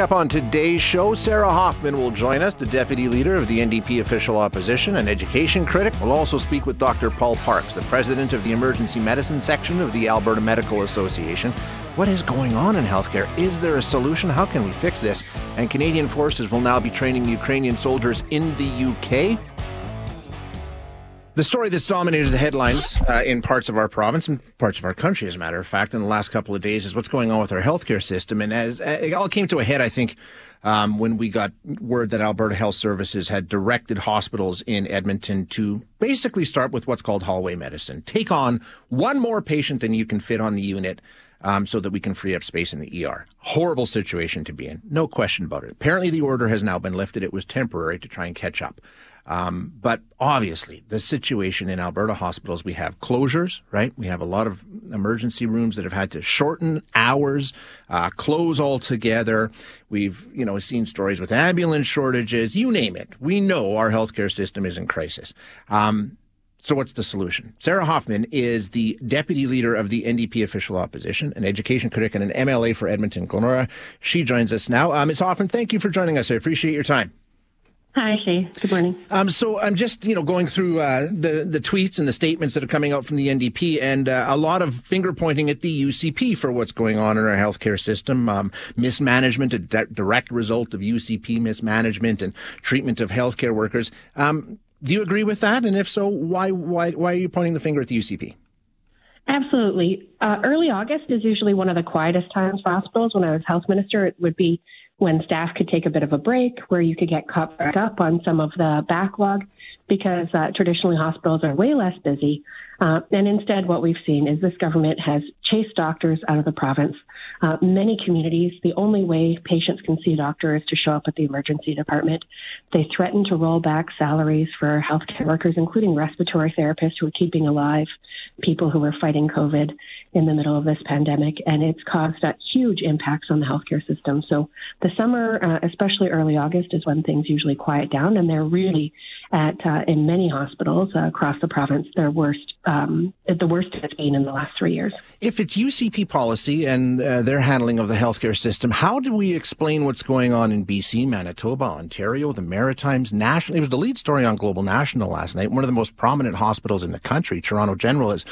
Coming up on today's show, Sarah Hoffman will join us, the deputy leader of the NDP official opposition and education critic. We'll also speak with Dr. Paul Parks, the president of the emergency medicine section of the Alberta Medical Association. What is going on in healthcare? Is there a solution? How can we fix this? And Canadian forces will now be training Ukrainian soldiers in the UK. The story that's dominated the headlines uh, in parts of our province and parts of our country, as a matter of fact, in the last couple of days is what's going on with our healthcare system. And as uh, it all came to a head, I think, um, when we got word that Alberta Health Services had directed hospitals in Edmonton to basically start with what's called hallway medicine, take on one more patient than you can fit on the unit. Um, so that we can free up space in the ER. Horrible situation to be in, no question about it. Apparently, the order has now been lifted. It was temporary to try and catch up. Um, but obviously, the situation in Alberta hospitals, we have closures, right? We have a lot of emergency rooms that have had to shorten hours, uh, close altogether. We've, you know, seen stories with ambulance shortages, you name it. We know our healthcare system is in crisis. Um, so what's the solution? Sarah Hoffman is the deputy leader of the NDP official opposition, an education critic and an MLA for Edmonton Glenora. She joins us now. Uh, Ms. Hoffman, thank you for joining us. I appreciate your time. Hi, Shay. Good morning. Um, so I'm just, you know, going through uh, the the tweets and the statements that are coming out from the NDP, and uh, a lot of finger pointing at the UCP for what's going on in our healthcare system. Um, mismanagement, a di- direct result of UCP mismanagement and treatment of healthcare workers. Um, do you agree with that? And if so, why why why are you pointing the finger at the UCP? Absolutely. Uh, early August is usually one of the quietest times for hospitals. When I was health minister, it would be when staff could take a bit of a break, where you could get caught back up on some of the backlog, because uh, traditionally hospitals are way less busy. Uh, and instead, what we've seen is this government has chased doctors out of the province. Uh, many communities, the only way patients can see a doctor is to show up at the emergency department. They threaten to roll back salaries for healthcare workers, including respiratory therapists who are keeping alive people who are fighting COVID in the middle of this pandemic. And it's caused uh, huge impacts on the healthcare system. So the summer, uh, especially early August, is when things usually quiet down, and they're really at uh, in many hospitals uh, across the province their worst um, the worst it's been in the last three years. If it's UCP policy and uh, their handling of the healthcare system, how do we explain what's going on in BC, Manitoba, Ontario, the Maritimes, national? It was the lead story on Global National last night. One of the most prominent hospitals in the country, Toronto General, is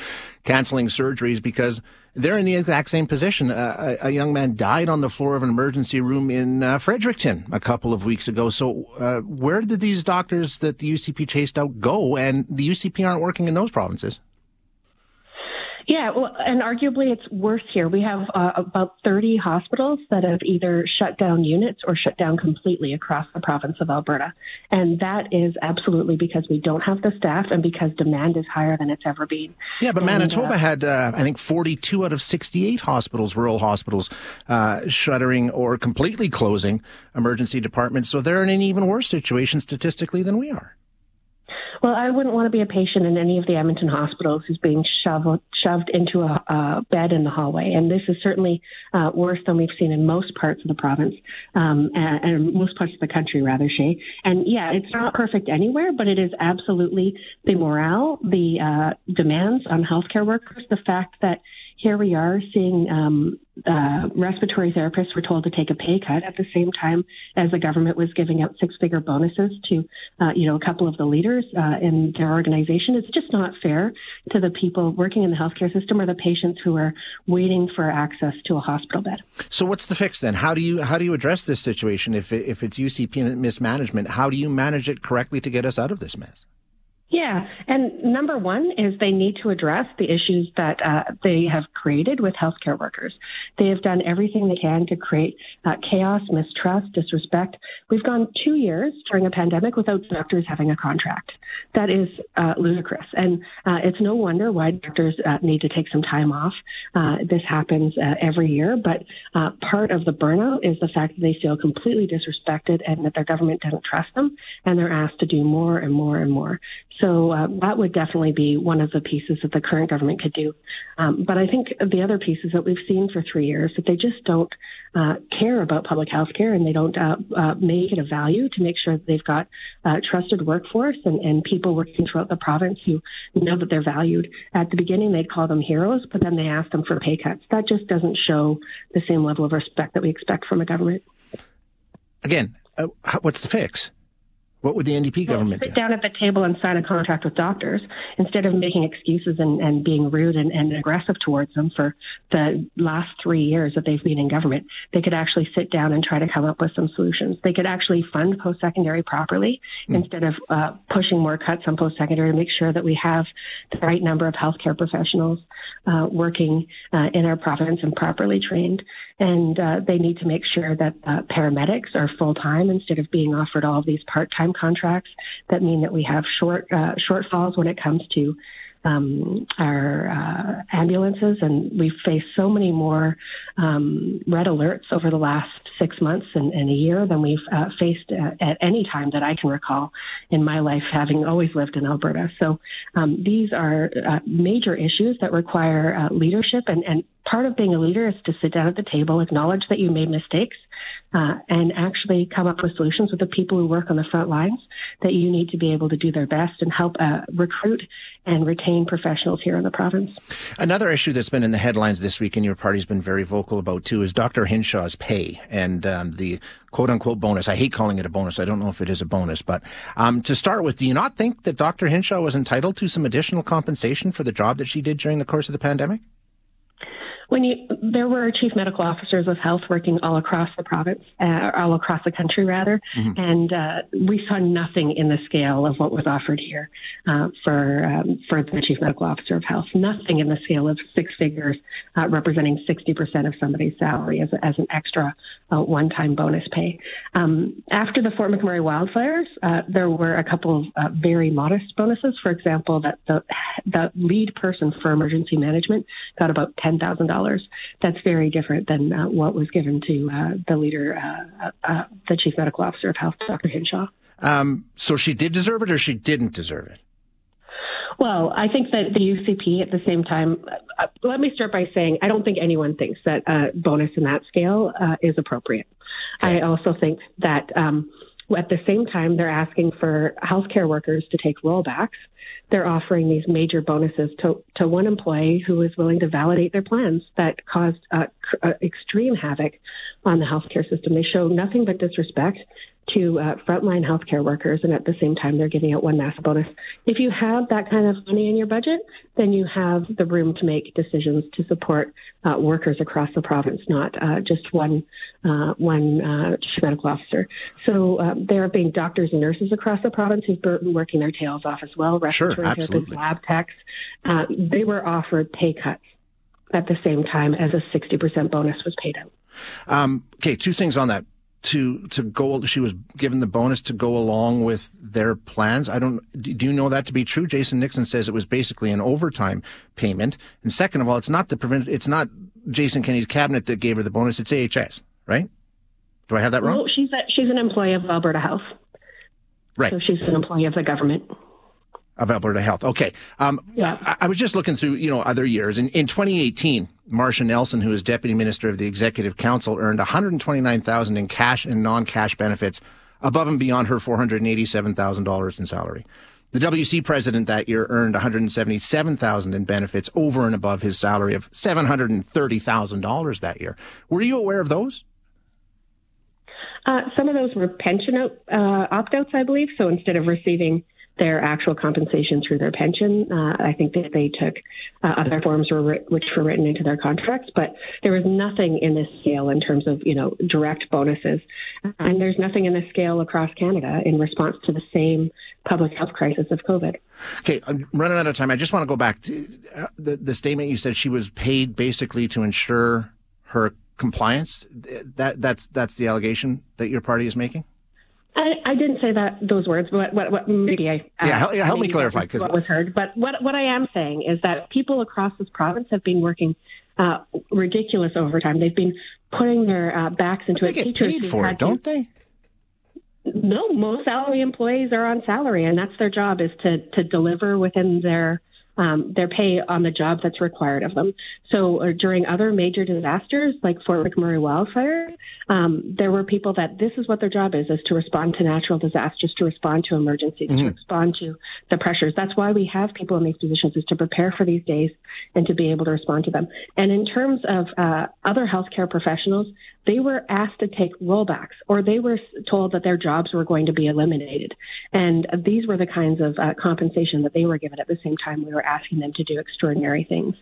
canceling surgeries because they're in the exact same position. Uh, a, a, young man died on the floor of an emergency room in uh, Fredericton a couple of weeks ago. So, uh, where did these doctors that the UCP chased out go? And the UCP aren't working in those provinces. Yeah, well, and arguably it's worse here. We have uh, about 30 hospitals that have either shut down units or shut down completely across the province of Alberta. And that is absolutely because we don't have the staff and because demand is higher than it's ever been. Yeah, but and, Manitoba uh, had, uh, I think, 42 out of 68 hospitals, rural hospitals, uh, shuttering or completely closing emergency departments. So they're in an even worse situation statistically than we are. Well, I wouldn't want to be a patient in any of the Edmonton hospitals who's being shoved shoved into a, a bed in the hallway, and this is certainly uh, worse than we've seen in most parts of the province um, and, and most parts of the country, rather, Shay. And yeah, it's not perfect anywhere, but it is absolutely the morale, the uh, demands on healthcare workers, the fact that here we are seeing um, uh, respiratory therapists were told to take a pay cut at the same time as the government was giving out six-figure bonuses to, uh, you know, a couple of the leaders uh, in their organization. It's just not fair to the people working in the healthcare system or the patients who are waiting for access to a hospital bed. So, what's the fix then? How do you how do you address this situation if if it's UCP mismanagement? How do you manage it correctly to get us out of this mess? Yeah, and number one is they need to address the issues that uh, they have created with healthcare workers. They have done everything they can to create uh, chaos, mistrust, disrespect. We've gone two years during a pandemic without doctors having a contract. That is uh, ludicrous, and uh, it's no wonder why doctors uh, need to take some time off. Uh, this happens every year, but part of the burnout is the fact that they feel completely disrespected and that their government doesn't trust them, and they're asked to do more and more and more. So uh, that would definitely be one of the pieces that the current government could do. Um, but I think the other pieces that we've seen for three years that they just don't uh, care about public health care and they don't uh, uh, make it a value to make sure that they've got uh, trusted workforce and, and people working throughout the province who know that they're valued. At the beginning, they'd call them heroes, but then they ask them for pay cuts. That just doesn't show the same level of respect that we expect from a government. Again, uh, what's the fix? What would the NDP government sit do? down at the table and sign a contract with doctors instead of making excuses and, and being rude and, and aggressive towards them for the last three years that they've been in government. They could actually sit down and try to come up with some solutions. They could actually fund post secondary properly mm. instead of uh, pushing more cuts on post secondary to make sure that we have the right number of healthcare professionals uh, working uh, in our province and properly trained. And uh, they need to make sure that uh, paramedics are full time instead of being offered all of these part time contracts that mean that we have short uh, shortfalls when it comes to um, our uh, ambulances, and we've faced so many more um, red alerts over the last six months and, and a year than we've uh, faced at, at, any time that I can recall in my life, having always lived in Alberta. So um, these are uh, major issues that require uh, leadership, and, and part of being a leader is to sit down at the table, acknowledge that you made mistakes, uh, and actually come up with solutions with the people who work on the front lines that you need to be able to do their best and help uh, recruit and retain professionals here in the province. Another issue that's been in the headlines this week, and your party's been very vocal about too, is Dr. Hinshaw's pay and um, the quote unquote bonus. I hate calling it a bonus. I don't know if it is a bonus, but um, to start with, do you not think that Dr. Hinshaw was entitled to some additional compensation for the job that she did during the course of the pandemic? When you there were chief medical officers of health working all across the province, uh, all across the country rather, mm-hmm. and uh, we saw nothing in the scale of what was offered here uh, for um, for the chief medical officer of health. Nothing in the scale of six figures, uh, representing 60% of somebody's salary as, as an extra uh, one-time bonus pay. Um, after the Fort McMurray wildfires, uh, there were a couple of very modest bonuses. For example, that the the lead person for emergency management got about ten thousand dollars that's very different than uh, what was given to uh, the leader, uh, uh, the chief medical officer of health, Dr. Hinshaw. Um, so she did deserve it, or she didn't deserve it. Well, I think that the UCP at the same time, uh, let me start by saying I don't think anyone thinks that a bonus in that scale uh, is appropriate. Okay. I also think that um, at the same time, they're asking for healthcare workers to take rollbacks they're offering these major bonuses to, to one employee who is willing to validate their plans that caused uh, uh, extreme havoc on the healthcare system. They show nothing but disrespect to uh, frontline healthcare workers, and at the same time, they're giving out one massive bonus. If you have that kind of money in your budget, then you have the room to make decisions to support uh, workers across the province, not uh, just one uh, one uh, chief medical officer. So uh, there have been doctors and nurses across the province who've been working their tails off as well. Respiratory sure, therapists, lab techs, they were offered pay cuts at the same time as a 60% bonus was paid out. Um, okay, two things on that to to go she was given the bonus to go along with their plans. I don't do you know that to be true? Jason nixon says it was basically an overtime payment. And second of all it's not the prevent it's not jason kenney's cabinet that gave her the bonus it's ahs right? Do i have that wrong? No she's a, she's an employee of alberta health. Right. So she's an employee of the government of Alberta Health. Okay. Um, yeah. I, I, was just looking through, you know, other years. In, in 2018, Marcia Nelson, who is Deputy Minister of the Executive Council, earned 129000 in cash and non-cash benefits above and beyond her $487,000 in salary. The WC president that year earned 177,000 in benefits over and above his salary of $730,000 that year. Were you aware of those? Uh, some of those were pension out, uh, opt-outs, I believe. So instead of receiving their actual compensation through their pension. Uh, I think that they took uh, other forms were which were written into their contracts, but there was nothing in this scale in terms of you know direct bonuses, and there's nothing in this scale across Canada in response to the same public health crisis of COVID. Okay, I'm running out of time. I just want to go back to uh, the, the statement you said she was paid basically to ensure her compliance. That that's that's the allegation that your party is making. I, I didn't say that those words, but what, what maybe I uh, yeah, help, yeah, help me clarify because what was heard. But what what I am saying is that people across this province have been working uh, ridiculous overtime. They've been putting their uh, backs into but they it. Get paid for it, don't they? No, most salary employees are on salary, and that's their job is to to deliver within their um, their pay on the job that's required of them. So uh, during other major disasters like Fort McMurray wildfire, um, there were people that this is what their job is, is to respond to natural disasters, to respond to emergencies, mm-hmm. to respond to the pressures. That's why we have people in these positions is to prepare for these days and to be able to respond to them. And in terms of uh, other healthcare professionals, they were asked to take rollbacks or they were told that their jobs were going to be eliminated. And these were the kinds of uh, compensation that they were given at the same time we were asking them to do extraordinary things.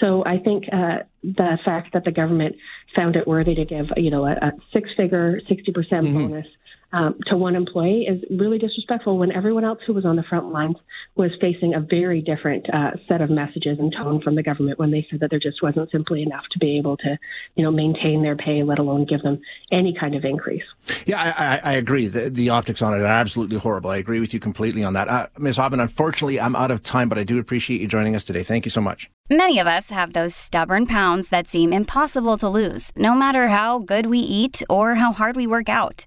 So I think uh, the fact that the government found it worthy to give, you know, a, a six-figure, 60% mm hmm bonus um, to one employee is really disrespectful when everyone else who was on the front lines was facing a very different uh, set of messages and tone from the government when they said that there just wasn't simply enough to be able to, you know, maintain their pay, let alone give them any kind of increase. Yeah, I, I, I agree. The, the, optics on it are absolutely horrible. I agree with you completely on that. Uh, Ms. Hoffman, unfortunately, I'm out of time, but I do appreciate you joining us today. Thank you so much. Many of us have those stubborn pounds that seem impossible to lose, no matter how good we eat or how hard we work out.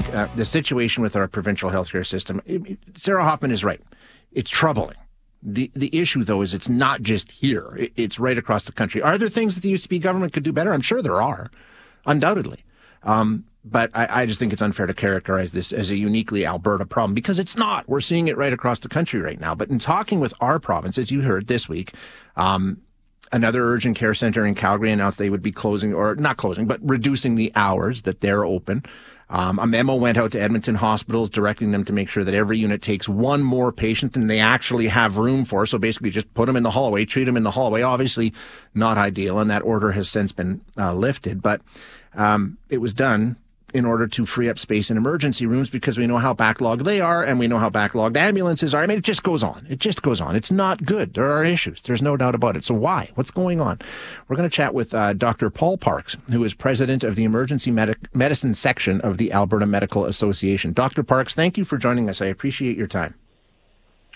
think. Uh, the situation with our provincial healthcare system, Sarah Hoffman is right. It's troubling. The the issue though is it's not just here. it's right across the country. Are there things that the UCP government could do better? I'm sure there are, undoubtedly. Um, but I, I, just think it's unfair to characterize this as a uniquely Alberta problem because it's not. We're seeing it right across the country right now. But in talking with our province, as you heard this week, um, another urgent care center in Calgary announced they would be closing or not closing, but reducing the hours that they're open. Um, a memo went out to Edmonton hospitals directing them to make sure that every unit takes one more patient than they actually have room for. So basically, just put them in the hallway, treat them in the hallway. Obviously, not ideal, and that order has since been uh, lifted. But um, it was done in order to free up space in emergency rooms because we know how backlogged they are and we know how backlogged ambulances are. I mean, it just goes on. It just goes on. It's not good. There are issues. There's no doubt about it. So why? What's going on? We're going to chat with uh, Dr. Paul Parks, who is president of the emergency Medic- medicine section of the Alberta Medical Association. Dr. Parks, thank you for joining us. I appreciate your time.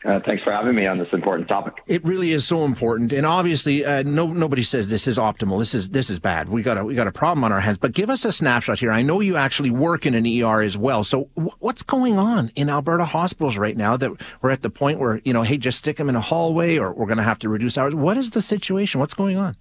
Uh, thanks for having me on this important topic. It really is so important, and obviously, uh, no nobody says this is optimal. This is this is bad. We got a we got a problem on our hands. But give us a snapshot here. I know you actually work in an ER as well. So w- what's going on in Alberta hospitals right now that we're at the point where you know, hey, just stick them in a hallway, or we're going to have to reduce hours? What is the situation? What's going on?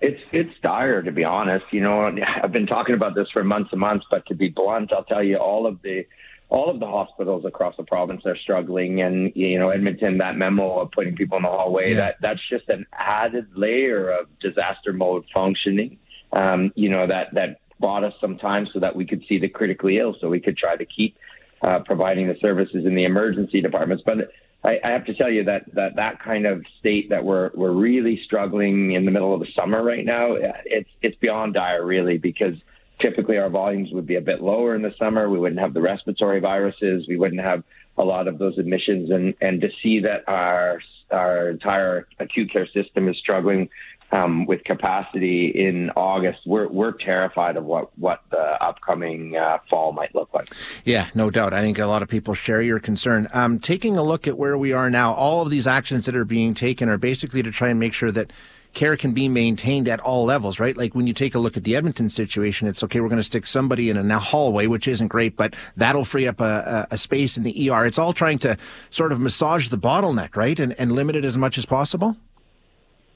It's it's dire to be honest. You know, I've been talking about this for months and months, but to be blunt, I'll tell you all of the all of the hospitals across the province are struggling. And you know, Edmonton, that memo of putting people in the hallway, yeah. that that's just an added layer of disaster mode functioning. Um, you know, that that bought us some time so that we could see the critically ill, so we could try to keep uh, providing the services in the emergency departments. But I, I have to tell you that that that kind of state that we're we're really struggling in the middle of the summer right now, it's it's beyond dire, really, because typically our volumes would be a bit lower in the summer. We wouldn't have the respiratory viruses. We wouldn't have a lot of those admissions. And, and to see that our, our entire acute care system is struggling um, with capacity in August, we're, we're terrified of what, what the upcoming uh, fall might look like. Yeah, no doubt. I think a lot of people share your concern. Um, taking a look at where we are now, all of these actions that are being taken are basically to try and make sure that care can be maintained at all levels, right? Like when you take a look at the Edmonton situation, it's okay, we're going to stick somebody in a hallway, which isn't great, but that'll free up a, a, space in the ER. It's all trying to sort of massage the bottleneck, right? And, and limit it as much as possible.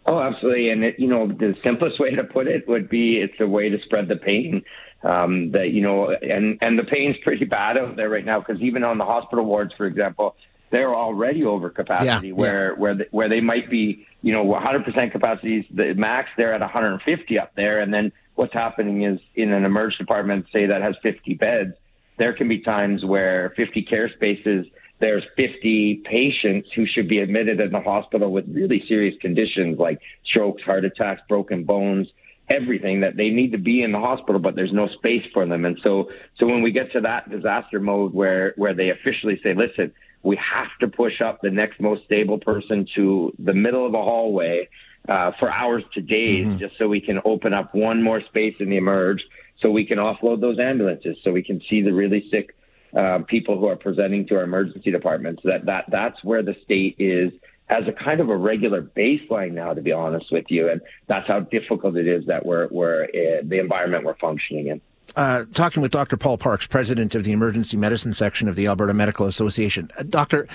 Oh, absolutely. And, it, you know, the simplest way to put it would be it's a way to spread the pain. Um, that, you know, and, and the pain's pretty bad out there right now because even on the hospital wards, for example, they're already over capacity yeah, where, yeah. where, the, where they might be, you know, 100% capacity, is the max, they're at 150 up there. And then what's happening is in an emergency department, say that has 50 beds, there can be times where 50 care spaces – there's 50 patients who should be admitted in the hospital with really serious conditions like strokes, heart attacks, broken bones, everything that they need to be in the hospital, but there's no space for them. And so, so when we get to that disaster mode where, where they officially say, listen, we have to push up the next most stable person to the middle of a hallway uh, for hours to days, mm-hmm. just so we can open up one more space in the emerge, so we can offload those ambulances, so we can see the really sick um, people who are presenting to our emergency departments. That that that's where the state is as a kind of a regular baseline now, to be honest with you, and that's how difficult it is that we're we're uh, the environment we're functioning in. Uh, talking with Dr. Paul Parks, president of the emergency medicine section of the Alberta Medical Association. Uh, doctor,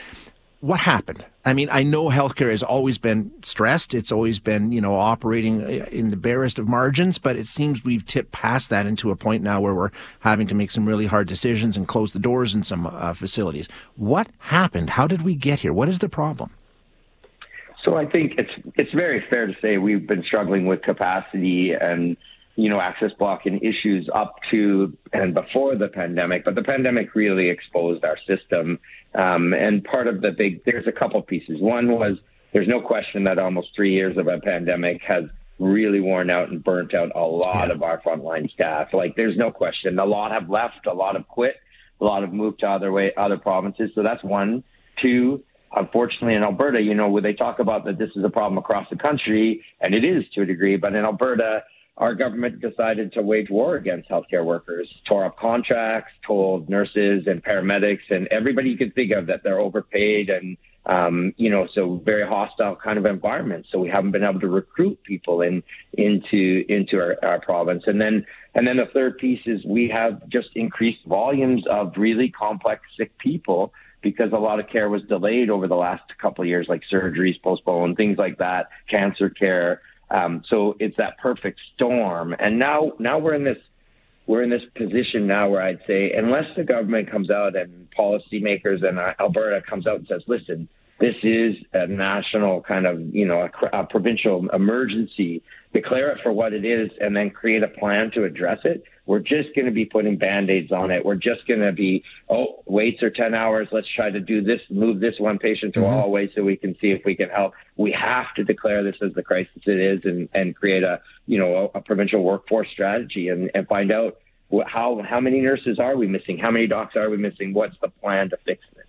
what happened? I mean, I know healthcare has always been stressed. It's always been, you know, operating uh, in the barest of margins, but it seems we've tipped past that into a point now where we're having to make some really hard decisions and close the doors in some uh, facilities. What happened? How did we get here? What is the problem? So I think it's it's very fair to say we've been struggling with capacity and you know access blocking issues up to and before the pandemic, but the pandemic really exposed our system um, and part of the big, there's a couple pieces. One was there's no question that almost three years of a pandemic has really worn out and burnt out a lot yeah. of our frontline staff. Like there's no question. A lot have left, a lot have quit, a lot have moved to other way, other provinces. So that's one. Two, unfortunately in Alberta, you know, where they talk about that this is a problem across the country, and it is to a degree, but in Alberta, our government decided to wage war against healthcare workers, tore up contracts, told nurses and paramedics and everybody you could think of that they're overpaid and um, you know, so very hostile kind of environment. So we haven't been able to recruit people in into into our, our province. And then and then the third piece is we have just increased volumes of really complex sick people because a lot of care was delayed over the last couple of years, like surgeries postponed, things like that, cancer care. Um, so it's that perfect storm. And now, now we're in this, we're in this position now where I'd say, unless the government comes out and policymakers and uh, Alberta comes out and says, listen, this is a national kind of, you know, a, a provincial emergency, declare it for what it is, and then create a plan to address it. We're just going to be putting band-aids on it. We're just going to be, oh, waits are 10 hours. Let's try to do this, move this one patient to mm-hmm. a hallway so we can see if we can help. We have to declare this as the crisis it is and, and create a, you know, a, a provincial workforce strategy and, and find out how, how many nurses are we missing? How many docs are we missing? What's the plan to fix this?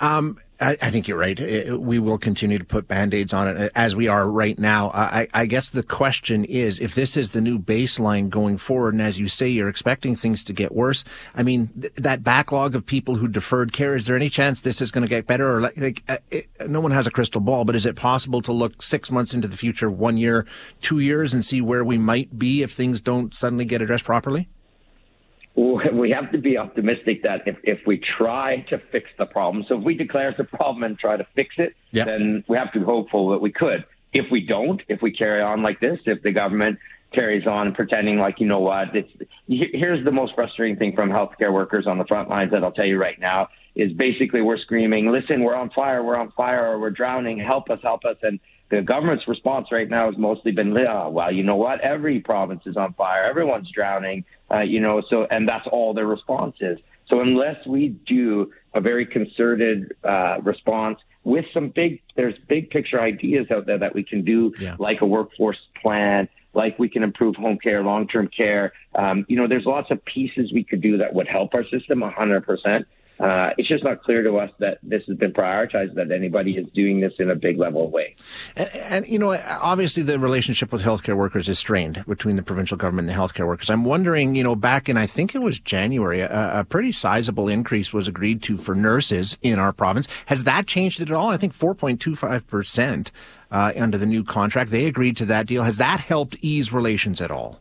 Um, I, I, think you're right. we will continue to put band-aids on it as we are right now. I, I, guess the question is, if this is the new baseline going forward, and as you say, you're expecting things to get worse. I mean, th- that backlog of people who deferred care, is there any chance this is going to get better? Or like, like uh, it, no one has a crystal ball, but is it possible to look six months into the future, one year, two years, and see where we might be if things don't suddenly get addressed properly? We have to be optimistic that if, if we try to fix the problem, so if we declare it's a problem and try to fix it, yep. then we have to be hopeful that we could. If we don't, if we carry on like this, if the government carries on pretending like, you know what, it's, here's the most frustrating thing from healthcare workers on the front lines that I'll tell you right now is basically we're screaming, listen, we're on fire, we're on fire, or we're drowning, help us, help us. And the government's response right now has mostly been, oh, well, you know what? Every province is on fire. Everyone's drowning. Uh, you know, so and that's all their response is. So unless we do a very concerted uh, response with some big, there's big picture ideas out there that we can do, yeah. like a workforce plan, like we can improve home care, long-term care. Um, you know, there's lots of pieces we could do that would help our system 100%. Uh, it's just not clear to us that this has been prioritized, that anybody is doing this in a big level way. And, and, you know, obviously the relationship with healthcare workers is strained between the provincial government and the healthcare workers. I'm wondering, you know, back in, I think it was January, a, a pretty sizable increase was agreed to for nurses in our province. Has that changed at all? I think 4.25% uh, under the new contract. They agreed to that deal. Has that helped ease relations at all?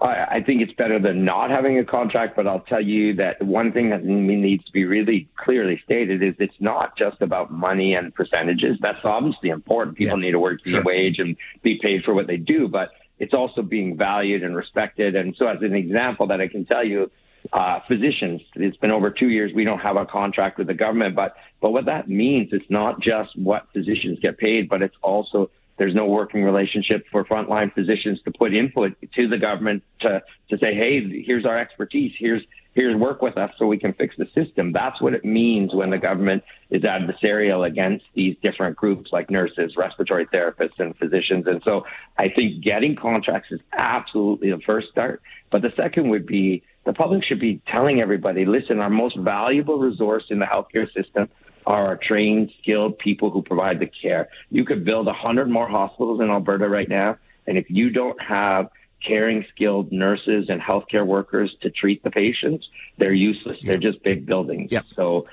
I, think it's better than not having a contract, but I'll tell you that one thing that needs to be really clearly stated is it's not just about money and percentages. That's obviously important. People yeah, need to work sure. a wage and be paid for what they do, but it's also being valued and respected. And so, as an example, that I can tell you, uh, physicians, it's been over two years. We don't have a contract with the government, but but what that means, it's not just what physicians get paid, but it's also there's no working relationship for frontline physicians to put input to the government to, to say, hey, here's our expertise. Here's, here's work with us so we can fix the system. That's what it means when the government is adversarial against these different groups like nurses, respiratory therapists, and physicians. And so I think getting contracts is absolutely the first start. But the second would be the public should be telling everybody, listen, our most valuable resource in the healthcare system are our trained, skilled people who provide the care. You could build a hundred more hospitals in Alberta right now, and if you don't have caring, skilled nurses and healthcare workers to treat the patients, they're useless. They're just big buildings. Yep. So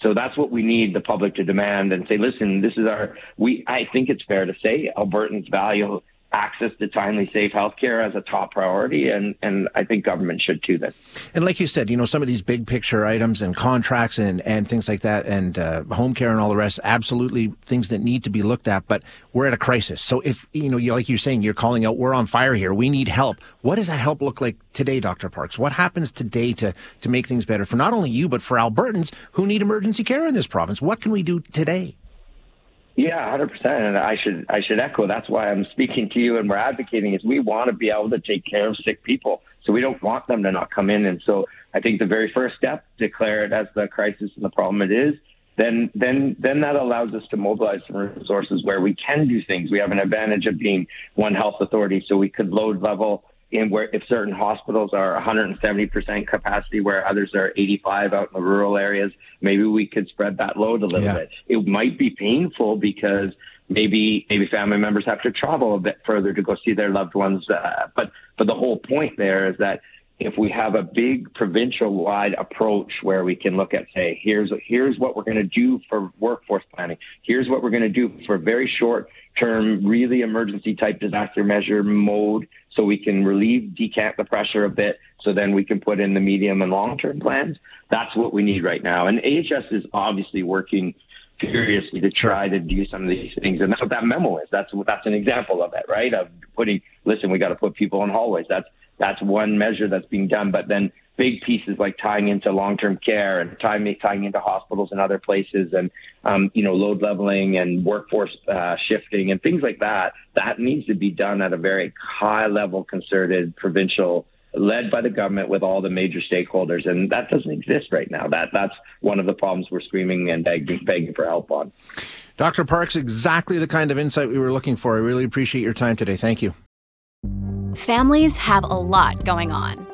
so that's what we need the public to demand and say, listen, this is our we I think it's fair to say Albertans value access to timely, safe healthcare as a top priority, and and I think government should too. Then, and like you said, you know, some of these big picture items and contracts and and things like that, and uh, home care and all the rest, absolutely things that need to be looked at. But we're at a crisis, so if you know, you like you're saying, you're calling out, we're on fire here. We need help. What does that help look like today, Dr. Parks? What happens today to to make things better for not only you but for Albertans who need emergency care in this province? What can we do today? Yeah, hundred percent. And I should I should echo. That's why I'm speaking to you and we're advocating is we want to be able to take care of sick people. So we don't want them to not come in. And so I think the very first step, declare it as the crisis and the problem it is. Then then then that allows us to mobilize some resources where we can do things. We have an advantage of being one health authority, so we could load level in where if certain hospitals are 170% capacity where others are 85 out in the rural areas, maybe we could spread that load a little yeah. bit. It might be painful because maybe maybe family members have to travel a bit further to go see their loved ones. Uh, but but the whole point there is that if we have a big provincial wide approach where we can look at say here's here's what we're going to do for workforce planning here's what we're going to do for very short term really emergency type disaster measure mode so we can relieve decant the pressure a bit so then we can put in the medium and long term plans. That's what we need right now. And AHS is obviously working furiously to try to do some of these things and that's what that memo is. That's that's an example of it right? Of putting listen we got to put people in hallways. That's that's one measure that's being done. But then big pieces like tying into long-term care and tying, tying into hospitals and other places and, um, you know, load leveling and workforce uh, shifting and things like that, that needs to be done at a very high level, concerted, provincial, led by the government with all the major stakeholders. And that doesn't exist right now. That, that's one of the problems we're screaming and begging, begging for help on. Dr. Parks, exactly the kind of insight we were looking for. I really appreciate your time today. Thank you. Families have a lot going on.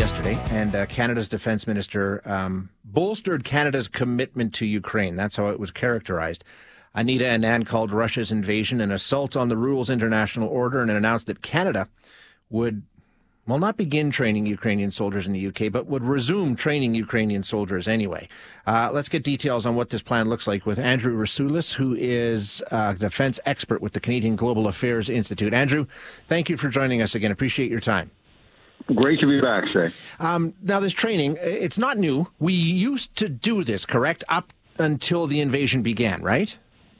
yesterday, and uh, Canada's defense minister um, bolstered Canada's commitment to Ukraine. That's how it was characterized. Anita Anand called Russia's invasion an assault on the rules international order and announced that Canada would well, not begin training Ukrainian soldiers in the UK, but would resume training Ukrainian soldiers anyway. Uh, let's get details on what this plan looks like with Andrew Rasiulis, who is a defense expert with the Canadian Global Affairs Institute. Andrew, thank you for joining us again. Appreciate your time. Great to be back, Shay. Um, now, this training, it's not new. We used to do this, correct? Up until the invasion began, right?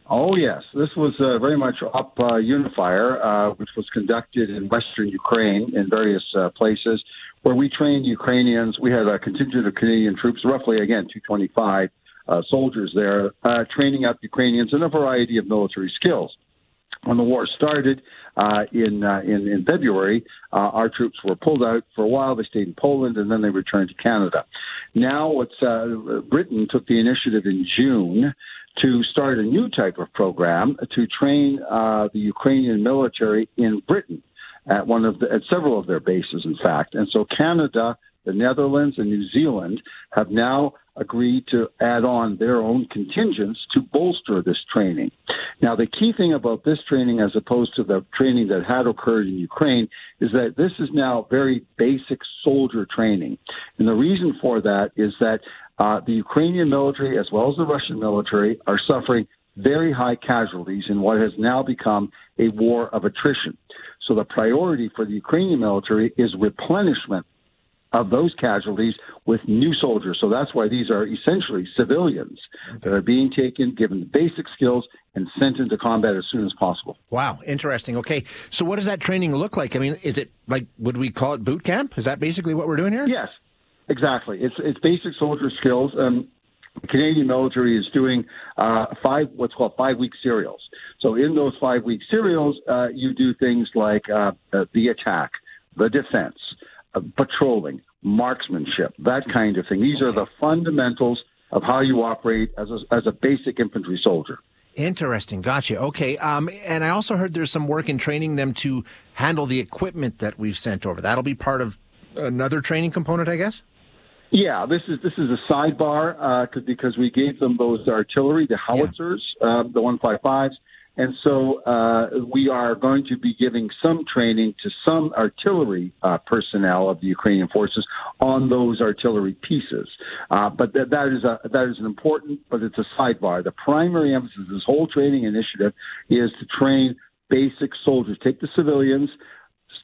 Oh, yes. This was uh, very much Op uh, Unifier, uh, which was conducted in western Ukraine in various uh, places where we trained Ukrainians. We had a contingent of Canadian troops, roughly, again, 225 uh, soldiers there, uh, training up Ukrainians in a variety of military skills. When the war started uh, in, uh, in in February, uh, our troops were pulled out for a while. They stayed in Poland and then they returned to Canada. Now, what's uh, Britain took the initiative in June to start a new type of program to train uh, the Ukrainian military in Britain at one of the, at several of their bases, in fact. And so Canada, the Netherlands, and New Zealand have now agreed to add on their own contingents to bolster this training. Now, the key thing about this training, as opposed to the training that had occurred in Ukraine, is that this is now very basic soldier training. And the reason for that is that uh, the Ukrainian military, as well as the Russian military, are suffering very high casualties in what has now become a war of attrition. So the priority for the Ukrainian military is replenishment of those casualties with new soldiers. So that's why these are essentially civilians that are being taken, given the basic skills, and sent into combat as soon as possible. Wow, interesting. Okay, so what does that training look like? I mean, is it like would we call it boot camp? Is that basically what we're doing here? Yes, exactly. It's it's basic soldier skills. Um, the Canadian military is doing uh, five what's called five week serials. So in those five week serials, uh, you do things like uh, uh the attack, the defense, uh, patrolling, marksmanship, that kind of thing. These are the fundamentals of how you operate as a, as a basic infantry soldier. Interesting. Gotcha. Okay. Um, and I also heard there's some work in training them to handle the equipment that we've sent over. That'll be part of another training component, I guess. Yeah, this is this is a sidebar uh, because we gave them those artillery, the howitzers, yeah. uh, the 155s, and so uh, we are going to be giving some training to some artillery uh, personnel of the Ukrainian forces on those artillery pieces. Uh, but that, that is a that is an important, but it's a sidebar. The primary emphasis of this whole training initiative is to train basic soldiers. Take the civilians,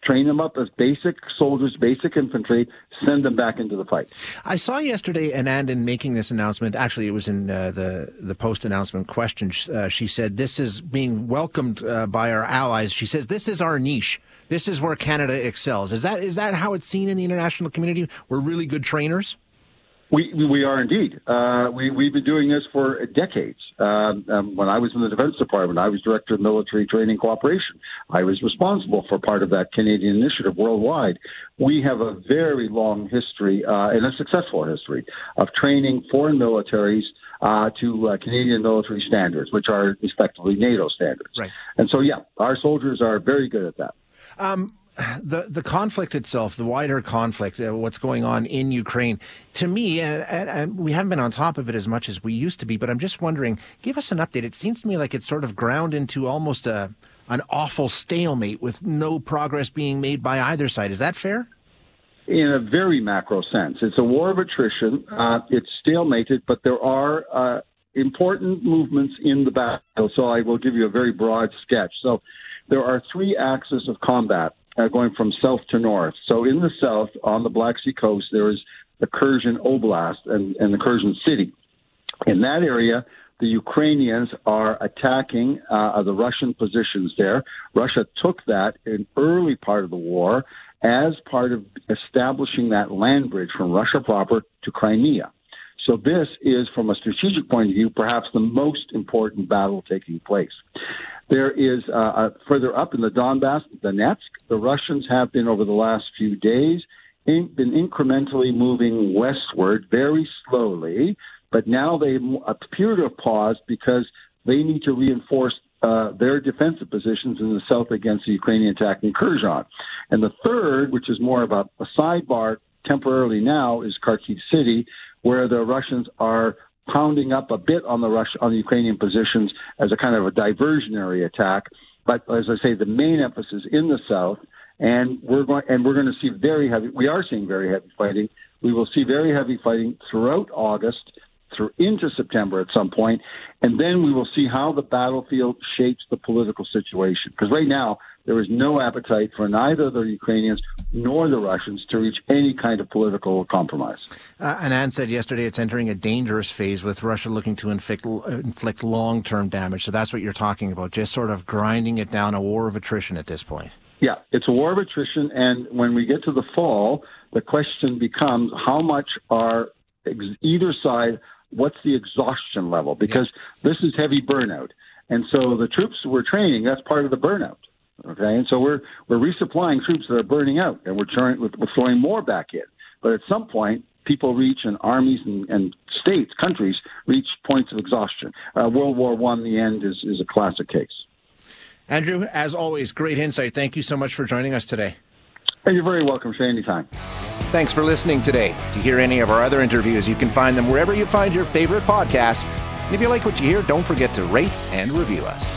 train them up as basic soldiers, basic infantry, send them back into the fight. I saw yesterday Anandin making this announcement. Actually, it was in uh, the the post announcement question. Uh, she said this is being welcomed uh, by our allies. She says this is our niche. This is where Canada excels. Is that is that how it's seen in the international community? We're really good trainers. We we are indeed. Uh, we we've been doing this for decades. Um, um, when I was in the Defense Department, I was director of military training cooperation. I was responsible for part of that Canadian initiative worldwide. We have a very long history uh, and a successful history of training foreign militaries uh, to uh, Canadian military standards, which are respectively NATO standards. Right. And so, yeah, our soldiers are very good at that. Um, the the conflict itself, the wider conflict, uh, what's going on in Ukraine, to me, and, and, and, we haven't been on top of it as much as we used to be. But I'm just wondering, give us an update. It seems to me like it's sort of ground into almost a an awful stalemate with no progress being made by either side. Is that fair? In a very macro sense, it's a war of attrition. Uh, it's stalemated, but there are uh, important movements in the battle. So I will give you a very broad sketch. So there are three axes of combat uh, going from south to north. So in the south, on the Black Sea coast, there is the Kherson Oblast and, and the Kherson city. In that area, the Ukrainians are attacking uh, the Russian positions there. Russia took that in early part of the war as part of establishing that land bridge from Russia proper to Crimea. So this is, from a strategic point of view, perhaps the most important battle taking place. There is uh, uh, further up in the Donbass, Donetsk. The Russians have been over the last few days in, been incrementally moving westward, very slowly, but now they appear to have paused because they need to reinforce uh, their defensive positions in the south against the Ukrainian attack in Kherson. And the third, which is more of a, a sidebar temporarily now, is Kharkiv City, where the Russians are pounding up a bit on the Russian on the Ukrainian positions as a kind of a diversionary attack. But as I say, the main emphasis in the south and we're going and we're going to see very heavy. We are seeing very heavy fighting. We will see very heavy fighting throughout August through into September at some point, and then we will see how the battlefield shapes the political situation. Because right now there is no appetite for neither the Ukrainians nor the Russians to reach any kind of political compromise. Uh, Anand said yesterday it's entering a dangerous phase with Russia looking to inflict, inflict long-term damage. So that's what you're talking about, just sort of grinding it down, a war of attrition at this point. Yeah, it's a war of attrition, and when we get to the fall, the question becomes how much are either side what's the exhaustion level? Because yeah. this is heavy burnout. And so the troops we're training, that's part of the burnout. Okay, and so we're we're resupplying troops that are burning out, and we're trying we're throwing more back in. But at some point, people reach, and armies and, and states, countries reach points of exhaustion. Uh, World War One, the end is is a classic case. Andrew, as always, great insight. Thank you so much for joining us today. You're very welcome, Shay, anytime. Thanks for listening today. To hear any of our other interviews, you can find them wherever you find your favorite podcasts. And if you like what you hear, don't forget to rate and review us.